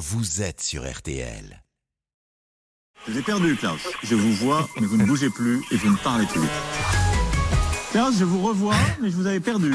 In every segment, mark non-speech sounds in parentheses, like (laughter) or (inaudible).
vous êtes sur RTL. Je vous ai perdu, Klaus. Je vous vois, mais vous ne bougez plus et vous ne parlez plus. Klaus, je vous revois, mais je vous avais perdu.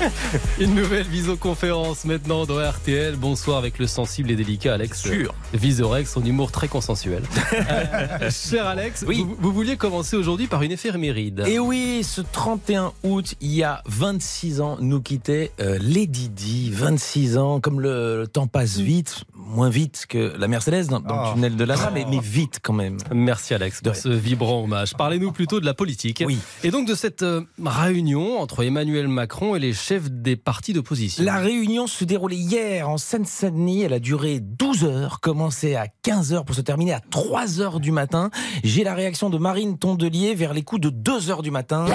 (laughs) Une nouvelle visioconférence maintenant dans RTL. Bonsoir avec le sensible et délicat Alex. Sûr. Visorex, son humour très consensuel. (laughs) Euh, cher Alex, Oui. vous, vous vouliez commencer aujourd'hui par une éphéméride. Et oui, ce 31 août, il y a 26 ans, nous quittait euh, Lady Di. 26 ans, comme le, le temps passe vite, moins vite que la Mercedes dans, dans le tunnel de Lana, mais, mais vite quand même. Merci Alex pour De ce vibrant hommage. Parlez-nous plutôt de la politique. Oui. Et donc de cette euh, réunion entre Emmanuel Macron et les chefs des partis d'opposition. La réunion se déroulait hier en Seine-Saint-Denis. Elle a duré 12 heures, commencé à 15 heures pour se terminer à 3 heures du matin. J'ai la réaction de Marine Tondelier vers les coups de 2 heures du matin.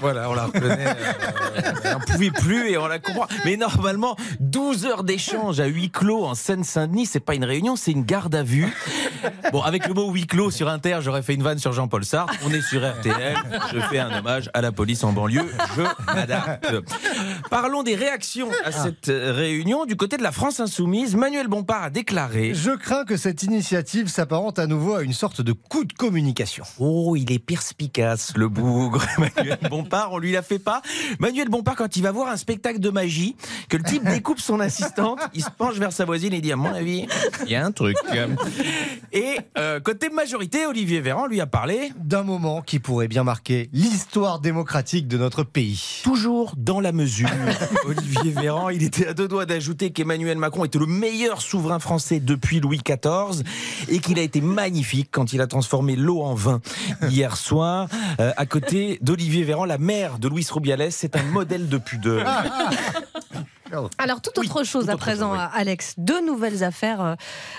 Voilà, on la reconnaît. euh, on n'en pouvait plus et on la comprend. Mais normalement, 12 heures d'échange à huis clos en Seine-Saint-Denis, c'est pas une réunion, c'est une garde à vue. Bon, avec le mot huis clos sur Inter, j'aurais fait une vanne sur Jean-Paul Sartre. On est sur RTL. Je fais un hommage à la police en banlieue. Je m'adapte. Parlons des réactions à cette euh, réunion. Du côté de la France Insoumise, Manuel Bompard a déclaré. Je crains que cette initiative s'apparente à nouveau à une sorte de coup de communication. Oh, il est perspicace, le bougre. (laughs) Manuel Bompard, on lui la fait pas. Manuel Bompard, quand il va voir un spectacle de magie, que le type découpe son assistante, il se penche vers sa voisine et dit, à mon avis, il y a un truc. Et euh, côté majorité, Olivier Véran lui a parlé. D'un moment qui pourrait bien marquer l'histoire démocratique de notre pays. Toujours dans la mesure. (laughs) Olivier Véran, il était à deux doigts d'ajouter qu'Emmanuel Macron était le meilleur souverain français depuis Louis XIV et qu'il a été magnifique quand il a transformé l'eau en vin hier soir. Euh, à côté d'Olivier Véran, la mère de Louis Rubiales, c'est un modèle de pudeur. Alors, toute Oui, autre chose à autre présent, chose, oui. Alex. Deux nouvelles affaires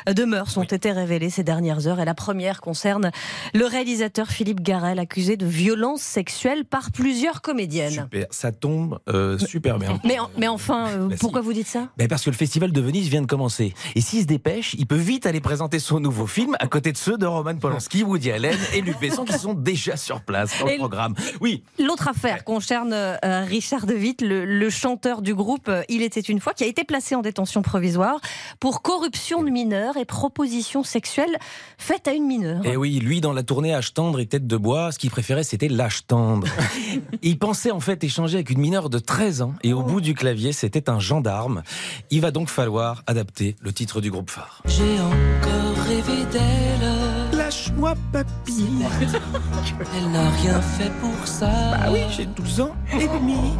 euh, de mœurs ont été révélées ces dernières heures. Et la première concerne le réalisateur Philippe Garel, accusé de violence sexuelle par plusieurs comédiennes. Super, ça tombe euh, super bien. Mais, en- mais enfin, euh, Bah, si. pourquoi vous dites ça? Ben parce que le festival de Venise vient de commencer. Et s'il se dépêche, il peut vite aller présenter son nouveau film à côté de ceux de Roman Polanski, Woody Allen et Luc Besson qui sont déjà sur place dans Et le le- programme. Oui, L'autre affaire concerne euh, Richard De Witt, le, le chanteur du groupe euh, Il était une fois, qui a été placé en détention provisoire pour corruption de mineurs et proposition sexuelle faite à une mineure. Et oui, lui, dans la tournée Âge tendre et tête de bois, ce qu'il préférait, c'était l'âge tendre. (laughs) il pensait en fait échanger avec une mineure de 13 ans, et au bout du clavier, c'était un gendarme. Il va donc falloir adapter le titre du groupe phare. J'ai encore rêvé d'elle. Lâche-moi, papy. (laughs) Elle n'a rien fait pour ça. Ah oui, j'ai 12 ans et demi.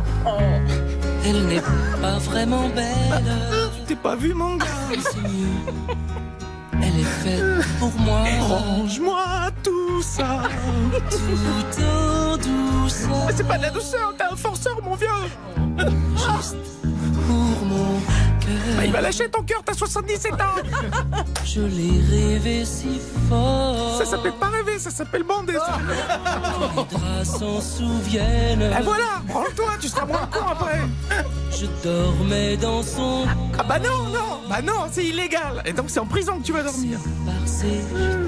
Elle n'est pas vraiment belle. Tu t'es pas vu, mon gars C'est mieux. Elle est faite pour moi. Range-moi tout ça. Tout en douceur. C'est pas de la douceur, t'es un forceur, mon vieux. Juste pour mon cœur. Ah, il va lâcher ton cœur, t'as 77 ans. Je l'ai rêvé si s'appelle pas rêver, ça s'appelle bander, ça. S'en souviennent. Ah voilà, branle-toi, tu seras moins con après. Je dormais dans son Ah bah non, non, bah non, c'est illégal. Et donc c'est en prison que tu vas dormir.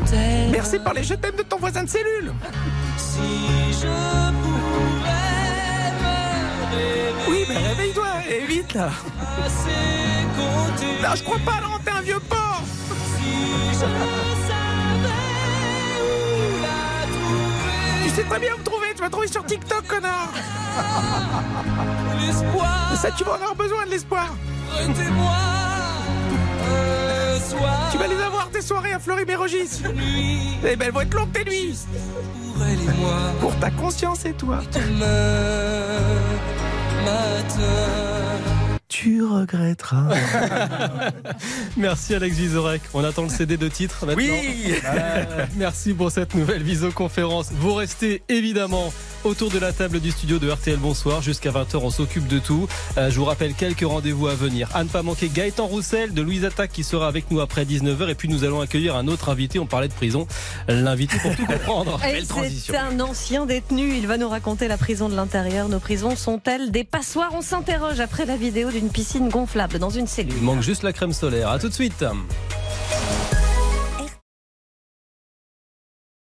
t'aime. Merci par les je t'aime de ton voisin de cellule. Si je pouvais me Oui, mais réveille-toi, et vite là. Non, je crois pas, non, t'es un vieux porc. Si je sais très bien où me trouver, tu vas trouver sur TikTok, connard. L'espoir, Ça, tu vas en avoir besoin de l'espoir. Tu vas les avoir tes soirées à Fleury-Mérogis. Eh ben, elles vont être longues tes nuits. pour elle et moi. Pour ta conscience et toi. Demain matin. Tu regretteras. (laughs) Merci Alex Vizorek. On attend le CD de titre maintenant. Oui. Euh, (laughs) merci pour cette nouvelle visioconférence. Vous restez évidemment autour de la table du studio de RTL Bonsoir. Jusqu'à 20h, on s'occupe de tout. Euh, je vous rappelle quelques rendez-vous à venir. À ne pas manquer Gaëtan Roussel de Louise Attaque qui sera avec nous après 19h. Et puis nous allons accueillir un autre invité. On parlait de prison. L'invité pour tout comprendre. (laughs) C'est un ancien détenu. Il va nous raconter la prison de l'intérieur. Nos prisons sont-elles des passoires? On s'interroge après la vidéo d'une piscine gonflable dans une cellule. Il manque juste la crème solaire. À tout de suite.